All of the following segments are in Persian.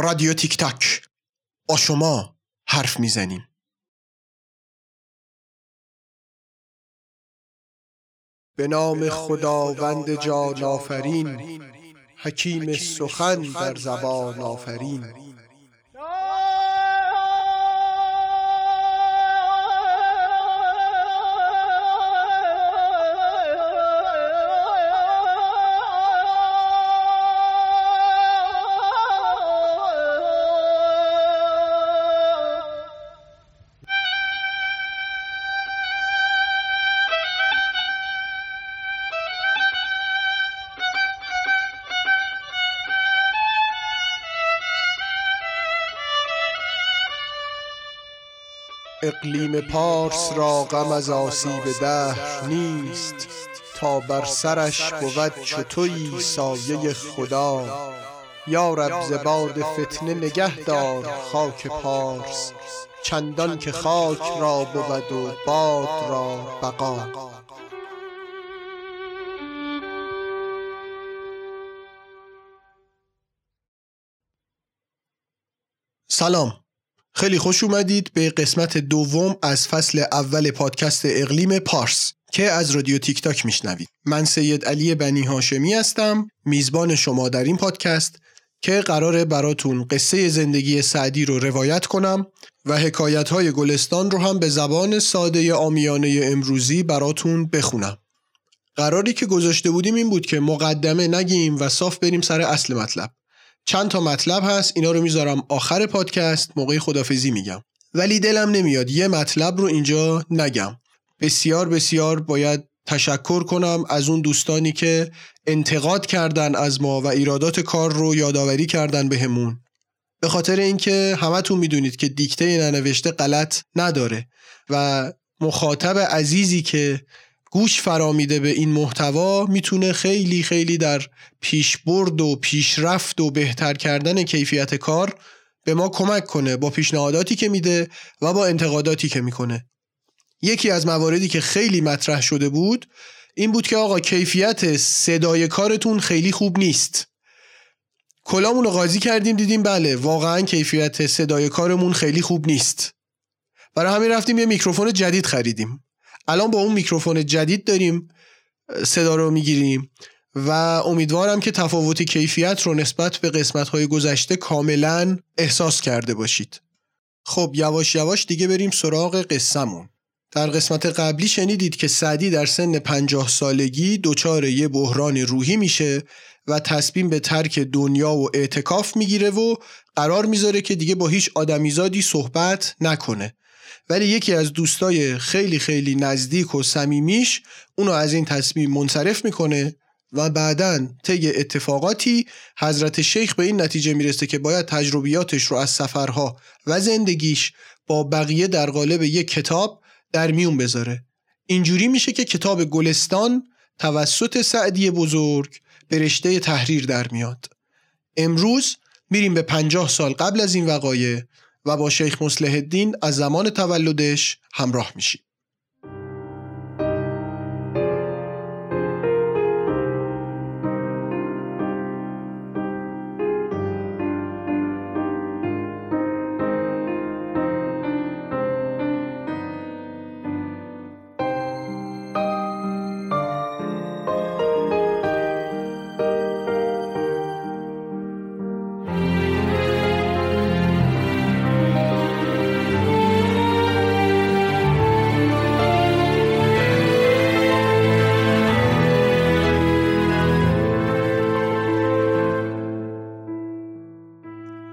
رادیو تیک تاک. با شما حرف می‌زنیم. به نام خداوند جان آفرین. حکیم سخن در زبان آفرین. اقلیم پارس را غم از آسیب دهر نیست تا بر سرش بود چو سایه خدا. یا رب ز فتنه نگه دار خاک پارس چندان که خاک را بود و باد را بقا. سلام. خیلی خوش اومدید به قسمت دوم از فصل اول پادکست اقلیم پارس که از رادیو تیک تاک میشنوید. من سید علی بنی هاشمی هستم میزبان شما در این پادکست که قراره براتون قصه زندگی سعدی رو روایت کنم و حکایت های گلستان رو هم به زبان ساده آمیانه امروزی براتون بخونم. قراری که گذاشته بودیم این بود که مقدمه نگیم و صاف بریم سر اصل مطلب. چند تا مطلب هست اینا رو می‌ذارم آخر پادکست موقع خدافزی میگم. ولی دلم نمیاد یه مطلب رو اینجا نگم. بسیار بسیار باید تشکر کنم از اون دوستانی که انتقاد کردن از ما و ایرادات کار رو یادآوری کردن بهمون. به, به خاطر اینکه همتون می‌دونید که دیکته ننوشته غلط نداره و مخاطب عزیزی که گوش فرامیده به این محتوا می‌تونه خیلی خیلی در پیشبرد و پیشرفت و بهتر کردن کیفیت کار به ما کمک کنه با پیشنهاداتی که میده و با انتقاداتی که می‌کنه. یکی از مواردی که خیلی مطرح شده بود این بود که آقا کیفیت صدای کارتون خیلی خوب نیست. کلامون رو قاضی کردیم دیدیم بله واقعا کیفیت صدای کارمون خیلی خوب نیست. برای همین رفتیم یه میکروفون جدید خریدیم. الان با اون میکروفون جدید داریم صدا رو می‌گیریم و امیدوارم که تفاوت کیفیت رو نسبت به قسمت های گذشته کاملا احساس کرده باشید. خب یواش یواش دیگه بریم سراغ قصهمون. در قسمت قبلی شنیدید که سعدی در سن پنجاه سالگی دچار یه بحران روحی میشه و تصمیم به ترک دنیا و اعتکاف می‌گیره و قرار می‌ذاره که دیگه با هیچ آدمیزادی صحبت نکنه. ولی یکی از دوستای خیلی خیلی نزدیک و صمیمیش اونو از این تصمیم منصرف می‌کنه و بعدا طی اتفاقاتی حضرت شیخ به این نتیجه می‌رسه که باید تجربیاتش رو از سفرها و زندگیش با بقیه در قالب یک کتاب در میون بذاره. اینجوری میشه که کتاب گلستان توسط سعدی بزرگ به تحریر در میاد. امروز میریم به پنجاه سال قبل از این وقایع و با شیخ مسلح الدین از زمان تولدش همراه میشیم.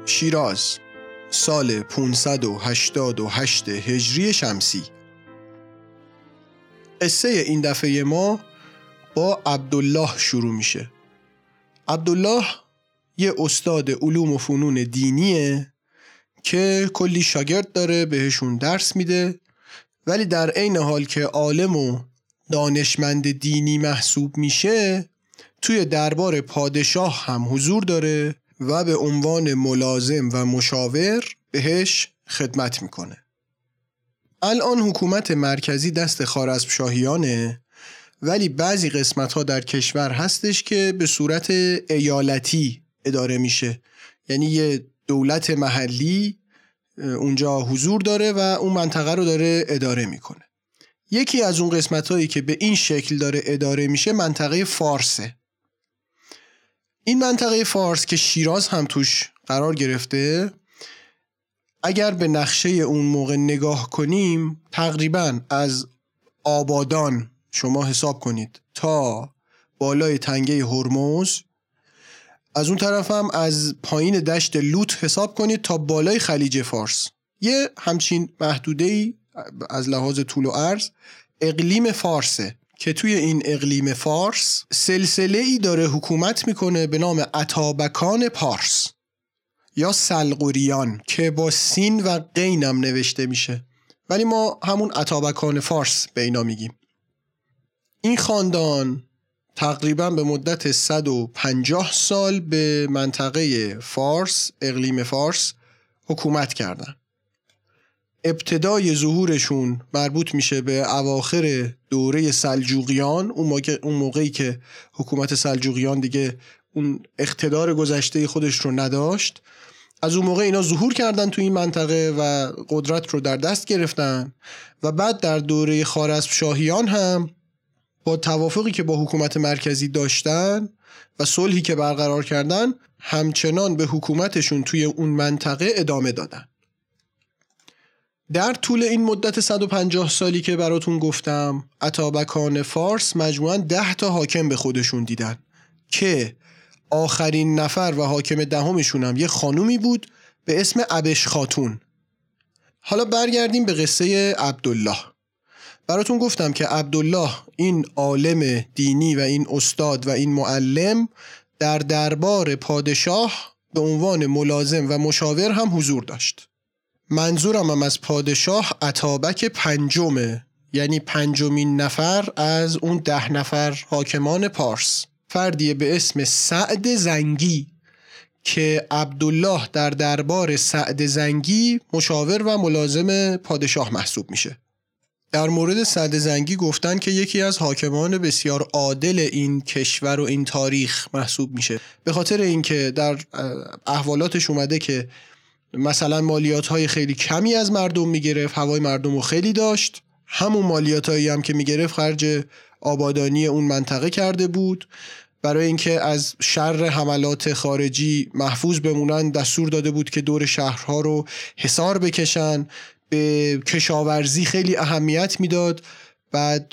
شیراز سال 588 هجری شمسی. قصه این دفعه ما با عبدالله شروع میشه. عبدالله یه استاد علوم و فنون دینیه که کلی شاگرد داره بهشون درس میده ولی در عین حال که عالم و دانشمند دینی محسوب میشه توی دربار پادشاه هم حضور داره. و به عنوان ملازم و مشاور بهش خدمت می‌کنه. الان حکومت مرکزی دست خارزمشاهیانه ولی بعضی قسمت ها در کشور هستش که به صورت ایالتی اداره میشه. یعنی یه دولت محلی اونجا حضور داره و اون منطقه رو داره اداره می‌کنه. یکی از اون قسمت هایی که به این شکل داره اداره میشه منطقه فارسه. این منطقه فارس که شیراز هم توش قرار گرفته اگر به نقشه اون موقع نگاه کنیم تقریبا از آبادان شما حساب کنید تا بالای تنگه هرمز. از اون طرف هم از پایین دشت لوت حساب کنید تا بالای خلیج فارس. یه همچین محدوده از لحاظ طول و عرض اقلیم فارسه. که توی این اقلیم فارس سلسله ای داره حکومت می‌کنه به نام اتابکان پارس یا سلقوریان که با سین و قینم نوشته میشه. ولی ما همون اتابکان فارس به اینا میگیم. این خاندان تقریبا به مدت 150 سال به منطقه فارس اقلیم فارس حکومت کردن. ابتدای ظهورشون مربوط میشه به اواخر دوره سلجوقیان اون, موقعی که حکومت سلجوقیان دیگه اون اقتدار گذشته خودش رو نداشت. از اون موقع اینا ظهور کردن تو این منطقه و قدرت رو در دست گرفتن و بعد در دوره خارزم شاهیان هم با توافقی که با حکومت مرکزی داشتن و صلحی که برقرار کردن همچنان به حکومتشون توی اون منطقه ادامه دادن. در طول این مدت 150 سالی که براتون گفتم اتابکان فارس مجموعا 10 تا حاکم به خودشون دیدن که آخرین نفر و حاکم دهمشون هم یه خانومی بود به اسم ابش خاتون. حالا برگردیم به قصه عبدالله. براتون گفتم که عبدالله این عالم دینی و این استاد و این معلم در دربار پادشاه به عنوان ملازم و مشاور هم حضور داشت. منظورم از پادشاه عطابک پنجمه یعنی پنجمین نفر از اون ده نفر حاکمان پارس. فردیه به اسم سعد زنگی که عبدالله در دربار سعد زنگی مشاور و ملازم پادشاه محسوب میشه. در مورد سعد زنگی گفتن که یکی از حاکمان بسیار عادل این کشور و این تاریخ محسوب میشه. به خاطر اینکه در احوالاتش اومده که مثلا مالیات های خیلی کمی از مردم می‌گرفت هوای مردم رو خیلی داشت. همون مالیات هایی هم که می‌گرفت خرج آبادانی اون منطقه کرده بود. برای اینکه از شر حملات خارجی محفوظ بمونن دستور داده بود که دور شهرها رو حصار بکشن. به کشاورزی خیلی اهمیت می‌داد. بعد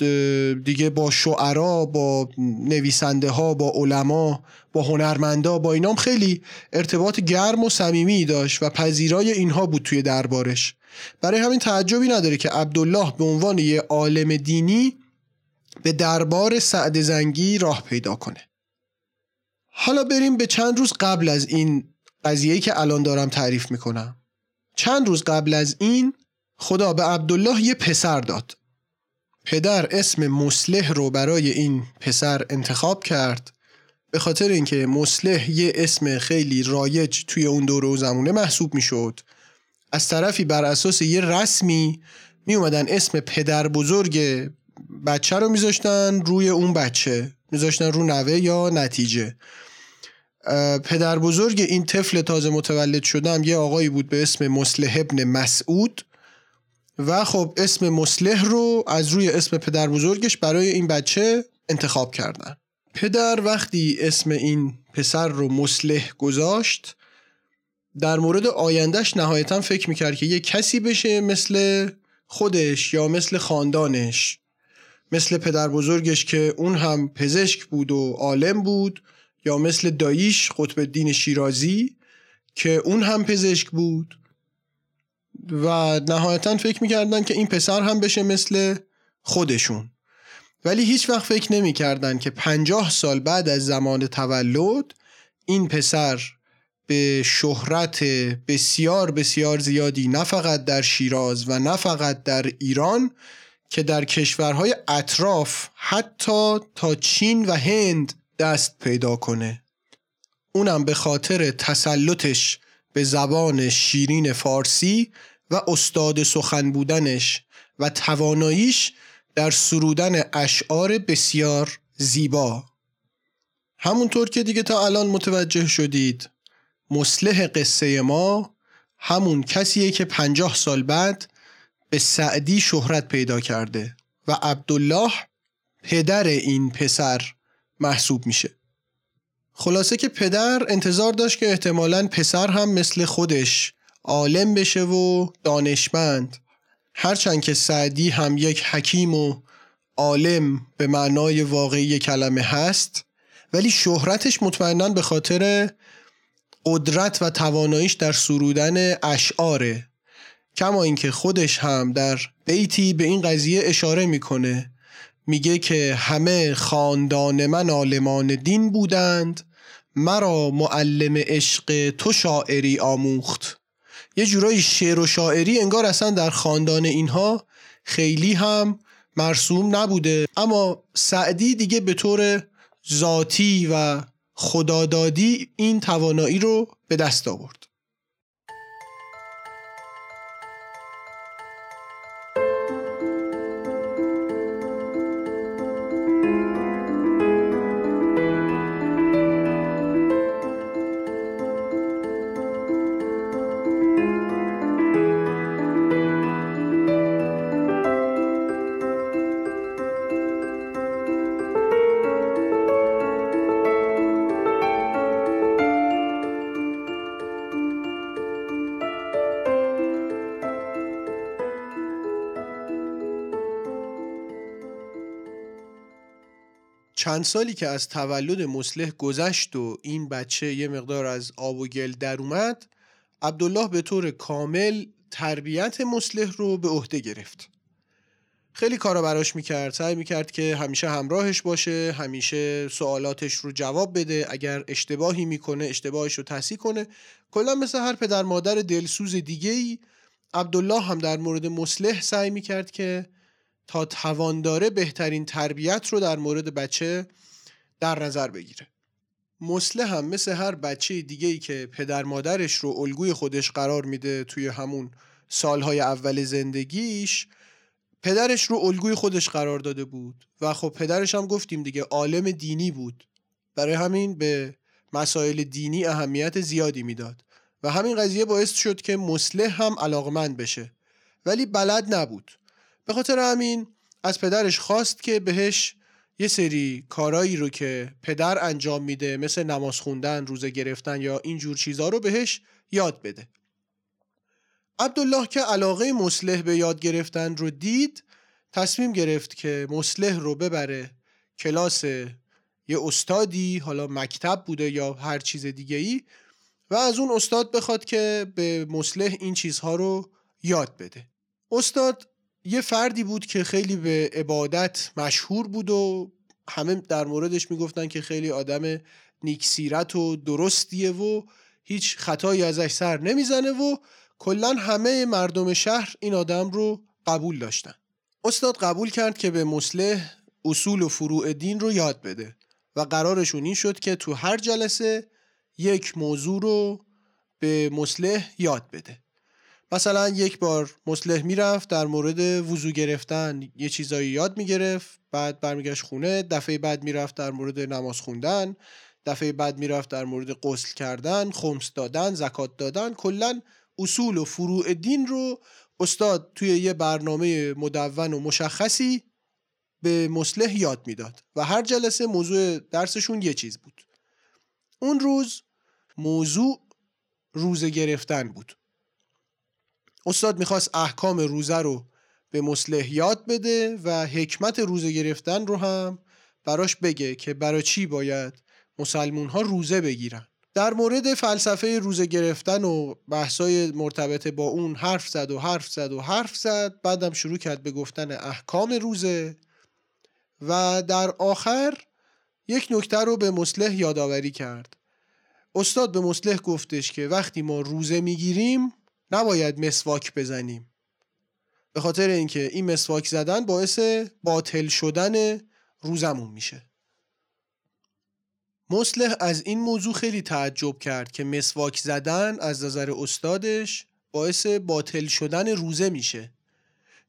دیگه با شعرا با نویسنده ها با علما با هنرمندا با اینام خیلی ارتباط گرم و صمیمی داشت و پذیرای اینها بود توی دربارش. برای همین تعجبی نداره که عبدالله به عنوان یه عالم دینی به دربار سعد زنگی راه پیدا کنه. حالا بریم به چند روز قبل از این قضیه‌ای که الان دارم تعریف می‌کنم. چند روز قبل از این خدا به عبدالله یه پسر داد. پدر اسم مسلح رو برای این پسر انتخاب کرد. به خاطر اینکه مسلح یه اسم خیلی رایج توی اون دوره و زمونه محسوب می‌شد. از طرفی بر اساس یه رسمی می اومدن اسم پدر بزرگ بچه رو میذاشتن روی اون بچه. میذاشتن رو نوه یا نتیجه. پدر بزرگ این طفل تازه متولد شدم یه آقایی بود به اسم مسلح ابن مسعود. و خب اسم مسلح رو از روی اسم پدر بزرگش برای این بچه انتخاب کردن. پدر وقتی اسم این پسر رو مسلح گذاشت در مورد آیندهش نهایتا فکر می‌کرد که یه کسی بشه مثل خودش یا مثل خاندانش مثل پدر بزرگش که اون هم پزشک بود و عالم بود یا مثل داییش قطب الدین شیرازی که اون هم پزشک بود. و نهایتا فکر می‌کردن که این پسر هم بشه مثل خودشون. ولی هیچ وقت فکر نمی‌کردن که پنجاه سال بعد از زمان تولد این پسر به شهرت بسیار بسیار زیادی نه فقط در شیراز و نه فقط در ایران که در کشورهای اطراف حتی تا چین و هند دست پیدا کنه. اونم به خاطر تسلطش به زبان شیرین فارسی و استاد سخن بودنش و تواناییش در سرودن اشعار بسیار زیبا. همونطور که دیگه تا الان متوجه شدید مسلح قصه ما همون کسیه که پنجاه سال بعد به سعدی شهرت پیدا کرده و عبدالله پدر این پسر محسوب میشه. خلاصه که پدر انتظار داشت که احتمالا پسر هم مثل خودش عالم بشه و دانشمند. هرچند که سعدی هم یک حکیم و عالم به معنای واقعی کلمه هست ولی شهرتش مطمئنا به خاطر قدرت و تواناییش در سرودن اشعاره. کما اینکه خودش هم در بیتی به این قضیه اشاره می‌کنه. میگه که همه خاندان من عالمان دین بودند مرا معلم عشق تو شاعری آموخت. یه جورایی شعر و شاعری انگار اصلا در خاندان اینها خیلی هم مرسوم نبوده. اما سعدی دیگه به طور ذاتی و خدادادی این توانایی رو به دست آورد. چند سالی که از تولد مسلح گذشت و این بچه یه مقدار از آب و گل در اومد عبدالله به طور کامل تربیت مسلح رو به عهده گرفت. خیلی کارا براش می‌کرد. سعی می‌کرد که همیشه همراهش باشه همیشه سوالاتش رو جواب بده. اگر اشتباهی می‌کنه اشتباهش رو تصحیح کنه. کلا مثل هر پدر مادر دلسوز دیگه ای عبدالله هم در مورد مسلح سعی می‌کرد که تا توان داره بهترین تربیت رو در مورد بچه در نظر بگیره. مسله هم مثل هر بچه دیگه ای که پدر مادرش رو الگوی خودش قرار میده توی همون سالهای اول زندگیش پدرش رو الگوی خودش قرار داده بود و خب پدرش هم گفتیم دیگه عالم دینی بود. برای همین به مسائل دینی اهمیت زیادی می‌داد و همین قضیه باعث شد که مسلح هم علاقمند بشه. ولی بلد نبود. به خاطر همین از پدرش خواست که بهش یه سری کارایی رو که پدر انجام میده مثل نماز خوندن، روزه گرفتن یا این جور چیزا رو بهش یاد بده. عبدالله که علاقه مسلح به یاد گرفتن رو دید تصمیم گرفت که مسلح رو ببره کلاس یه استادی حالا مکتب بوده یا هر چیز دیگه ای و از اون استاد بخواد که به مسلح این چیزها رو یاد بده. استاد یه فردی بود که خیلی به عبادت مشهور بود و همه در موردش می‌گفتن که خیلی آدم نیکسیرت و درستیه و هیچ خطایی ازش سر نمی‌زنه و کلا همه مردم شهر این آدم رو قبول داشتن. استاد قبول کرد که به مسلح اصول و فروع دین رو یاد بده و قرارشون این شد که تو هر جلسه یک موضوع رو به مسلح یاد بده. مثلا یک بار مسلح می‌رفت در مورد وضو گرفتن یه چیزایی یاد می‌گرفت بعد برمیگشت خونه دفعه بعد می‌رفت در مورد نماز خوندن دفعه بعد می‌رفت در مورد غسل کردن خمس دادن زکات دادن کلا اصول و فروع دین رو استاد توی یه برنامه مدون و مشخصی به مسلح یاد می‌داد و هر جلسه موضوع درسشون یه چیز بود. اون روز موضوع روزه گرفتن بود. استاد می‌خواست احکام روزه رو به مسلح یاد بده و حکمت روزه گرفتن رو هم براش بگه که برای چی باید مسلمون ها روزه بگیرن. در مورد فلسفه روزه گرفتن و بحثای مرتبط با اون حرف زد و حرف زد و حرف زد بعدم شروع کرد به گفتن احکام روزه و در آخر یک نکته رو به مسلح یادآوری کرد. استاد به مسلح گفتش که وقتی ما روزه می‌گیریم نباید مسواک بزنیم. به خاطر اینکه این مسواک زدن باعث باطل شدن روزمون میشه. مسلح از این موضوع خیلی تعجب کرد که مسواک زدن از نظر استادش باعث باطل شدن روزه میشه.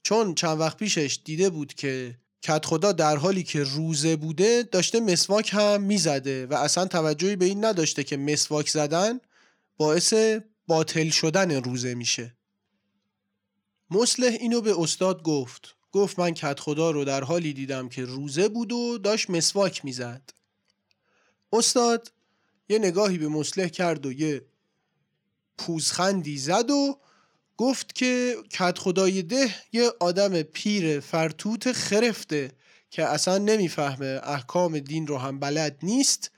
چون چند وقت پیشش دیده بود که کت خدا در حالی که روزه بوده داشته مسواک هم می‌زده و اصلا توجهی به این نداشته که مسواک زدن باعث باطل شدن روزه میشه. مسلح اینو به استاد گفت. گفت من کت خدا رو در حالی دیدم که روزه بود و داشت مسواک می‌زد. استاد یه نگاهی به مسلح کرد و یه پوزخندی زد و گفت که کت خدای ده یه آدم پیر فرتوت خرفته که اصلا نمی‌فهمه احکام دین رو هم بلد نیست.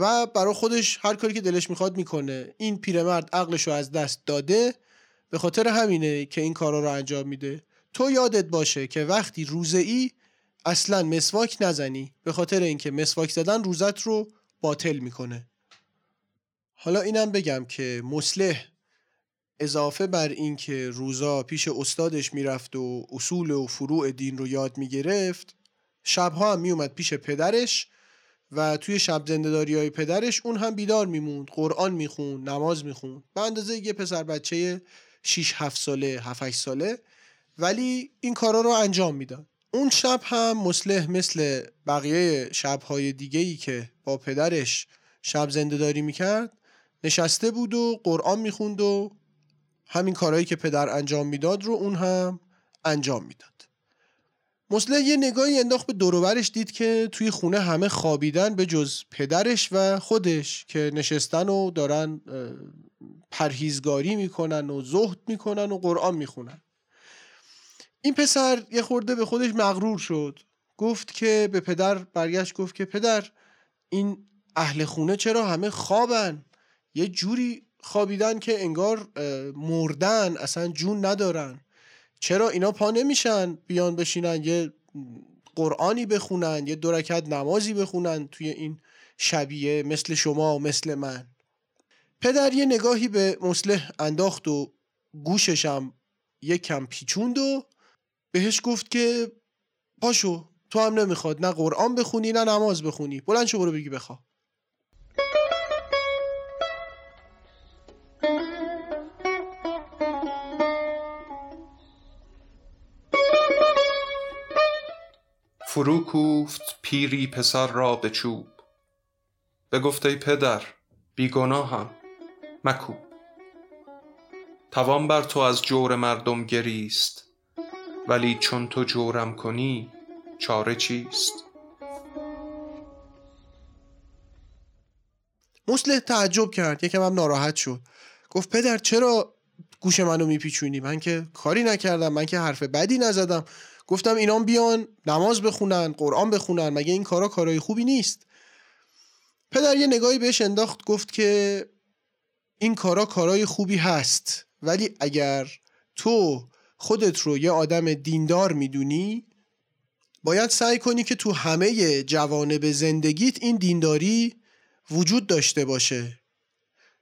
و برای خودش هر کاری که دلش می‌خواد می‌کنه. این پیرمرد عقلش رو از دست داده. به خاطر همینه که این کارا رو انجام میده. تو یادت باشه که وقتی روزه ای اصلا مسواک نزنی. به خاطر اینکه مسواک زدن روزت رو باطل می‌کنه. حالا اینم بگم که مسلح اضافه بر اینکه روزا پیش استادش می‌رفت و اصول و فروع دین رو یاد می‌گرفت. شبها هم میومد پیش پدرش. و توی شب زندهداری های پدرش اون هم بیدار میموند قرآن میخون نماز میخون به اندازه یه پسر بچه 6 7 ساله 7 8 ساله. ولی این کارا رو انجام می‌داد. اون شب هم مسلح مثل بقیه شبهای دیگه ای که با پدرش شب زندهداری می‌کرد نشسته بود و قرآن می‌خوند و همین کارهایی که پدر انجام می‌داد رو اون هم انجام می‌داد. مسلح یه نگاهی انداخت به دوروبرش دید که توی خونه همه خوابیدن به جز پدرش و خودش که نشستن و دارن پرهیزگاری می‌کنن و زهد می‌کنن و قرآن می‌خونن. این پسر یه خورده به خودش مغرور شد. گفت که به پدر برگشت گفت که پدر این اهل خونه چرا همه خوابن؟ یه جوری خوابیدن که انگار مردن اصلا جون ندارن. چرا اینا پا نمیشن بیان بشینن؟ یه قرآنی بخونن یه درکت نمازی بخونن توی این شبیه مثل شما و مثل من. پدر یه نگاهی به مسلح انداخت و گوششم یک کم پیچوند و بهش گفت که پاشو تو هم نمی‌خواد نه قرآن بخونی نه نماز بخونی. بلند شو برو بگی بخوا فرو کوفت پیری پسر را به چوب. به ای پدر بیگناهم. مکوب توان بر تو از جور مردم گریست ولی چون تو جورم کنی چاره چیست؟ مسلح تعجب کرد یکم هم ناراحت شد. گفت پدر چرا گوش منو میپیچونی؟ من که کاری نکردم من که حرف بدی نزدم. گفتم اینام بیان نماز بخونن قرآن بخونن مگه این کارا کارای خوبی نیست؟ پدر یه نگاهی بهش انداخت گفت که این کارا کارای خوبی هست ولی اگر تو خودت رو یه آدم دیندار می‌دونی باید سعی کنی که تو همه جوانب زندگیت این دینداری وجود داشته باشه.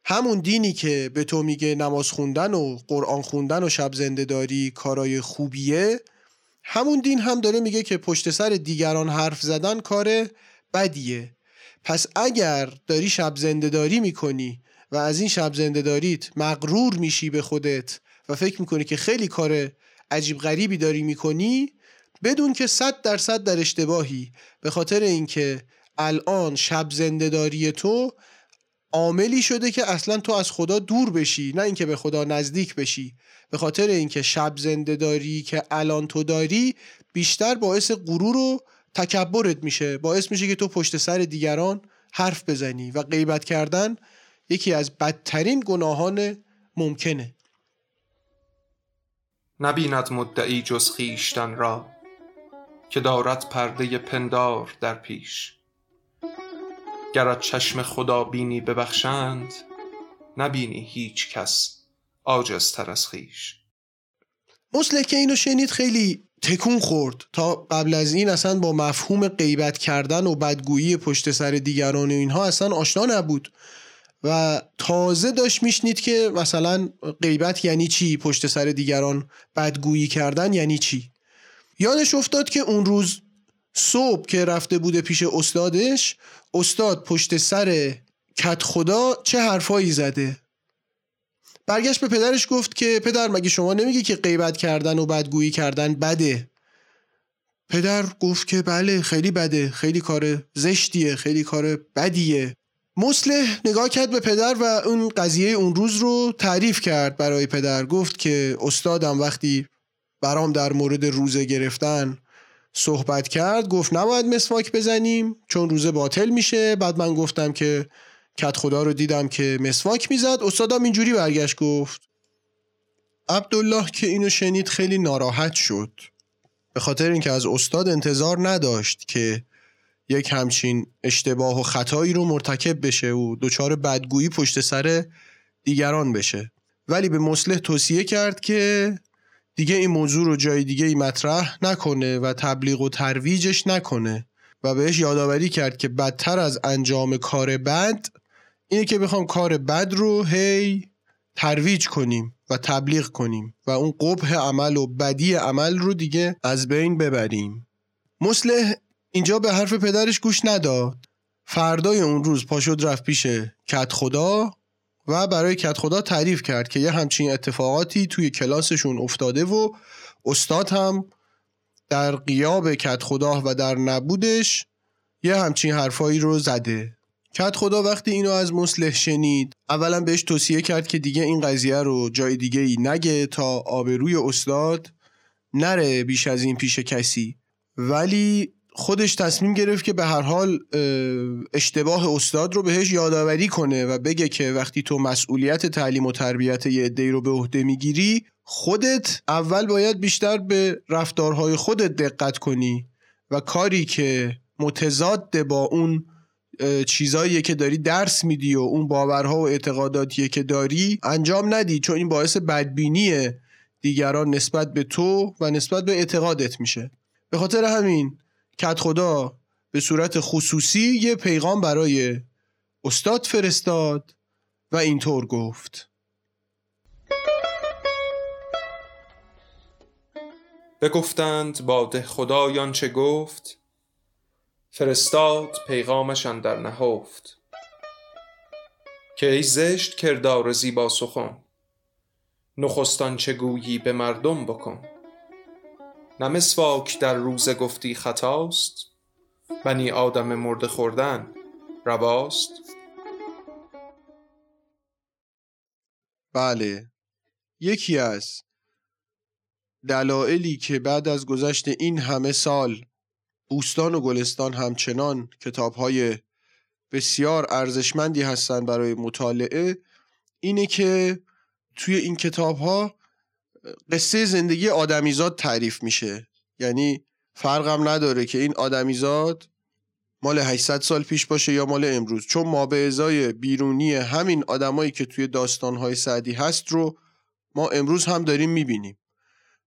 همون دینی که به تو میگه نماز خوندن و قرآن خوندن و شب زنده داری کارای خوبیه همون دین هم داره میگه که پشت سر دیگران حرف زدن کار بدیه. پس اگر داری شب زنده داری می‌کنی و از این شب زنده داریت مغرور میشی به خودت و فکر می‌کنی که خیلی کار عجیب غریبی داری می‌کنی بدون که صد درصد در اشتباهی به خاطر اینکه الان شب زنده داری تو عاملی شده که اصلا تو از خدا دور بشی نه اینکه به خدا نزدیک بشی. به خاطر اینکه شب زنده داری که الان تو داری بیشتر باعث غرور و تکبرت میشه. باعث میشه که تو پشت سر دیگران حرف بزنی و غیبت کردن یکی از بدترین گناهان ممکنه. نبیند مدعی جز خیشتن را که دارد پرده پندار در پیش. گرت چشم خدا بینی ببخشند نبینی هیچ کس آجزتر از خیش. مسلح که اینو شنید خیلی تکون خورد تا قبل از این اصلا با مفهوم غیبت کردن و بدگویی پشت سر دیگران و اینها اصلا آشنا نبود. و تازه داشت میشنید که مثلا غیبت یعنی چی؟ پشت سر دیگران بدگویی کردن یعنی چی؟ یادش افتاد که اون روز صبح که رفته بوده پیش استادش استاد پشت سر کت خدا چه حرفایی زده؟ برگشت به پدرش گفت که پدر مگه شما نمیگی که غیبت کردن و بدگویی کردن بده؟ پدر گفت که بله خیلی بده خیلی کار زشتیه خیلی کار بدیه. مسلح نگاه کرد به پدر و اون قضیه اون روز رو تعریف کرد برای پدر. گفت که استادم وقتی برام در مورد روزه گرفتن صحبت کرد گفت نباید مسواک بزنیم چون روزه باطل میشه. بعد من گفتم که کت خدا رو دیدم که مسواک می‌زد. استادم اینجوری برگشت گفت عبدالله که اینو شنید خیلی ناراحت شد. به خاطر اینکه از استاد انتظار نداشت که یک همچین اشتباه و خطایی رو مرتکب بشه و دچار بدگویی پشت سر دیگران بشه. ولی به مصلح توصیه کرد که دیگه این موضوع رو جای دیگه ای مطرح نکنه و تبلیغ و ترویجش نکنه. و بهش یادآوری کرد که بدتر از انجام کار بد اینه که بخوام کار بد رو هی ترویج کنیم و تبلیغ کنیم و اون قبح عمل و بدی عمل رو دیگه از بین ببریم. مسلح اینجا به حرف پدرش گوش نداد. فردای اون روز پاشد رفت پیش کت خدا و برای کت خدا تعریف کرد که یه همچین اتفاقاتی توی کلاسشون افتاده و استاد هم در قیاب کت خدا و در نبودش یه همچین حرفایی رو زده. کت خدا وقتی اینو از مصلح شنید اولا بهش توصیه کرد که دیگه این قضیه رو جای دیگه ای نگه تا آبروی استاد نره بیش از این پیش کسی. ولی خودش تصمیم گرفت که به هر حال اشتباه استاد رو بهش یادآوری کنه و بگه که وقتی تو مسئولیت تعلیم و تربیت یه عده‌ای رو به عهده می‌گیری خودت اول باید بیشتر به رفتارهای خودت دقت کنی و کاری که متضاد با اون چیزاییه که داری درس میدی و اون باورها و اعتقاداتیه که داری انجام ندی چون این باعث بدبینی دیگران نسبت به تو و نسبت به اعتقادت میشه. به خاطر همین کت خدا به صورت خصوصی یه پیغام برای استاد فرستاد و اینطور گفت. بگفتند با ده خدایان چه گفت؟ فرستاد پیغامشان در نهفت. که ای زشت کردار زیبا سخن نخستان چه گویی به مردم بکن؟ نه مسواک در روز گفتی خطاست بنی آدم مرده خوردن رواست. بله یکی از دلایلی که بعد از گذشت این همه سال بوستان و گلستان همچنان کتاب های بسیار ارزشمندی هستند برای مطالعه اینه که توی این کتاب ها قصه زندگی آدمیزاد تعریف میشه. یعنی فرقم نداره که این آدمیزاد مال 800 سال پیش باشه یا مال امروز. چون ما به ازای بیرونی همین آدمایی که توی داستانهای سعدی هست رو ما امروز هم داریم می‌بینیم.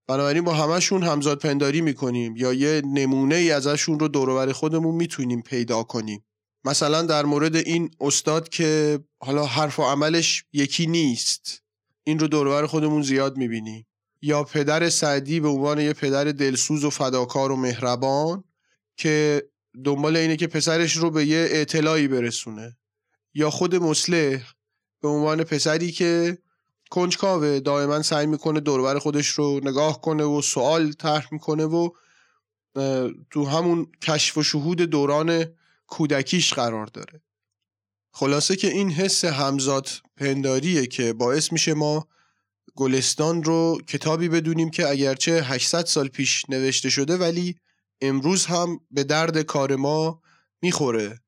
بنابراین با همشون همزاد پنداری می‌کنیم یا یه نمونه ای ازشون رو دورور خودمون می‌تونیم پیدا کنیم. مثلا در مورد این استاد که حالا حرف و عملش یکی نیست این رو دورور خودمون زیاد می‌بینیم. یا پدر سعدی به عنوان یه پدر دلسوز و فداکار و مهربان که دنبال اینه که پسرش رو به یه اطلاعی برسونه. یا خود مسلح به عنوان پسری که کنجکاوه دائما سعی می‌کنه دوربر خودش رو نگاه کنه و سوال طرح می‌کنه و تو همون کشف و شهود دوران کودکیش قرار داره. خلاصه که این حس همزاد پنداریه که باعث میشه ما گلستان رو کتابی بدونیم که اگرچه 800 سال پیش نوشته شده ولی امروز هم به درد کار ما می‌خوره.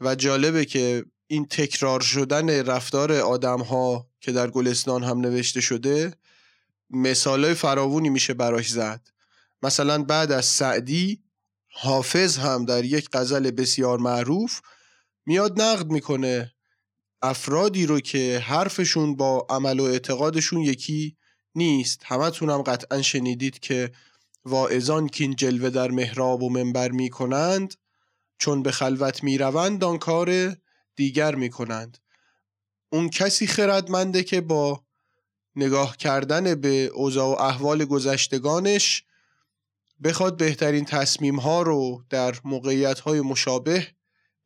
و جالبه که این تکرار شدن رفتار آدم ها که در گلستان هم نوشته شده مثالای فراوونی میشه براش زد. مثلا بعد از سعدی حافظ هم در یک غزل بسیار معروف میاد نقد می‌کنه. افرادی رو که حرفشون با عمل و اعتقادشون یکی نیست. همتون هم قطعا شنیدید که واعظان کین جلوه در محراب و منبر می کنند چون به خلوت می روند آن کار دیگر می کنند اون کسی خردمنده که با نگاه کردن به اوضاع و احوال گذشتگانش بخواد بهترین تصمیم ها رو در موقعیت های مشابه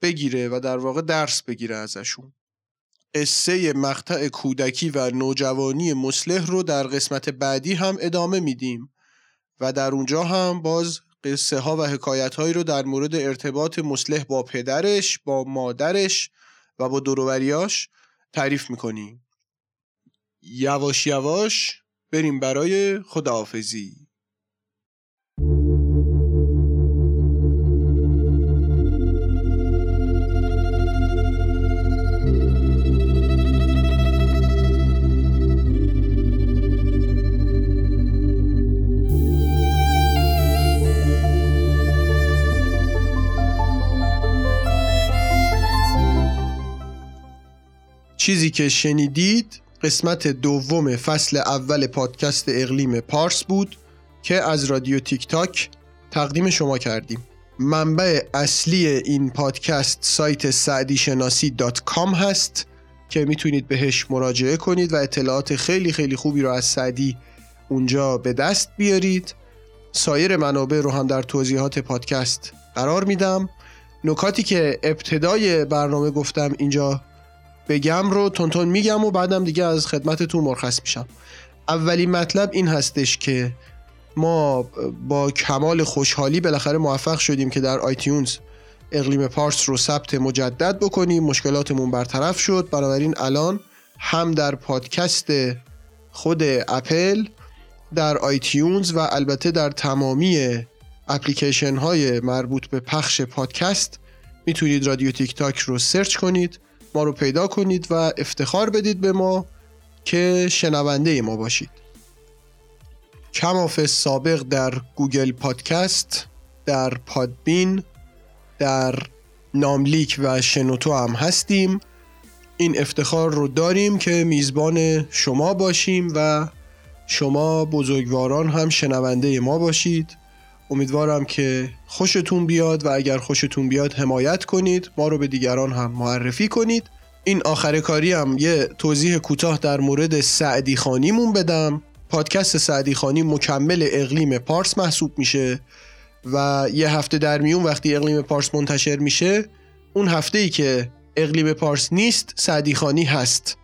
بگیره و در واقع درس بگیره ازشون. قصه مقطع کودکی و نوجوانی مسلح رو در قسمت بعدی هم ادامه میدیم و در اونجا هم باز قصه ها و حکایت هایی رو در مورد ارتباط مسلح با پدرش با مادرش و با دوروبریاش تعریف می‌کنیم. یواش یواش بریم برای خداحافظی. چیزی که شنیدید قسمت دوم فصل اول پادکست اقلیم پارس بود که از رادیو تیک تاک تقدیم شما کردیم. منبع اصلی این پادکست سایت سعدی شناسی dot com هست که می‌تونید بهش مراجعه کنید و اطلاعات خیلی خیلی خوبی رو از سعدی اونجا به دست بیارید. سایر منابع رو هم در توضیحات پادکست قرار میدم. نکاتی که ابتدای برنامه گفتم اینجا بگم رو تندتند میگم و بعدم دیگه از خدمتتون مرخص میشم. اولین مطلب این هستش که ما با کمال خوشحالی بالاخره موفق شدیم که در iTunes اقلیم پارس رو ثبت مجدد بکنیم. مشکلاتمون برطرف شد. بنابراین الان هم در پادکست خود اپل در iTunes و البته در تمامی اپلیکیشن های مربوط به پخش پادکست می‌تونید رادیو تیک تاک رو سرچ کنید. ما رو پیدا کنید و افتخار بدید به ما که شنونده ما باشید. کمافی‌السابق در Google Podcast در Podbean در ناملیک و شنوتو هم هستیم. این افتخار رو داریم که میزبان شما باشیم و شما بزرگواران هم شنونده ما باشید. امیدوارم که خوشتون بیاد و اگر خوشتون بیاد حمایت کنید ما رو به دیگران هم معرفی کنید. این آخر کاری هم یه توضیح کوتاه در مورد سعدی خانیمون بدم. پادکست سعدی خانی مکمل اقلیم پارس محسوب میشه و یه هفته در میون وقتی اقلیم پارس منتشر میشه اون هفته ای که اقلیم پارس نیست سعدی خانی هست.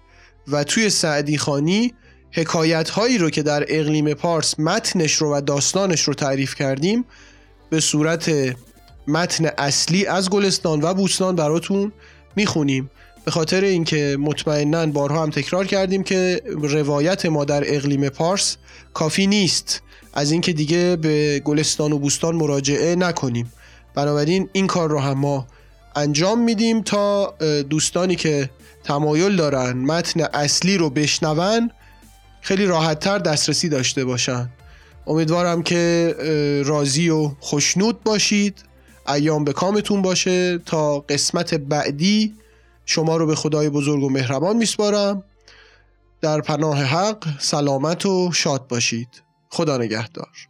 و توی سعدی خانی حکایت هایی رو که در اقلیم پارس متنش رو و داستانش رو تعریف کردیم به صورت متن اصلی از گلستان و بوستان براتون می‌خونیم. به خاطر اینکه مطمئنا بارها هم تکرار کردیم که روایت ما در اقلیم پارس کافی نیست. از اینکه دیگه به گلستان و بوستان مراجعه نکنیم. بنابراین این کار رو هم ما انجام میدیم تا دوستانی که تمایل دارن متن اصلی رو بشنون خیلی راحتتر دسترسی داشته باشن. امیدوارم که راضی و خوشنود باشید ایام به کامتون باشه. تا قسمت بعدی شما رو به خدای بزرگ و مهربان میسپارم. در پناه حق سلامت و شاد باشید. خدا نگهدار.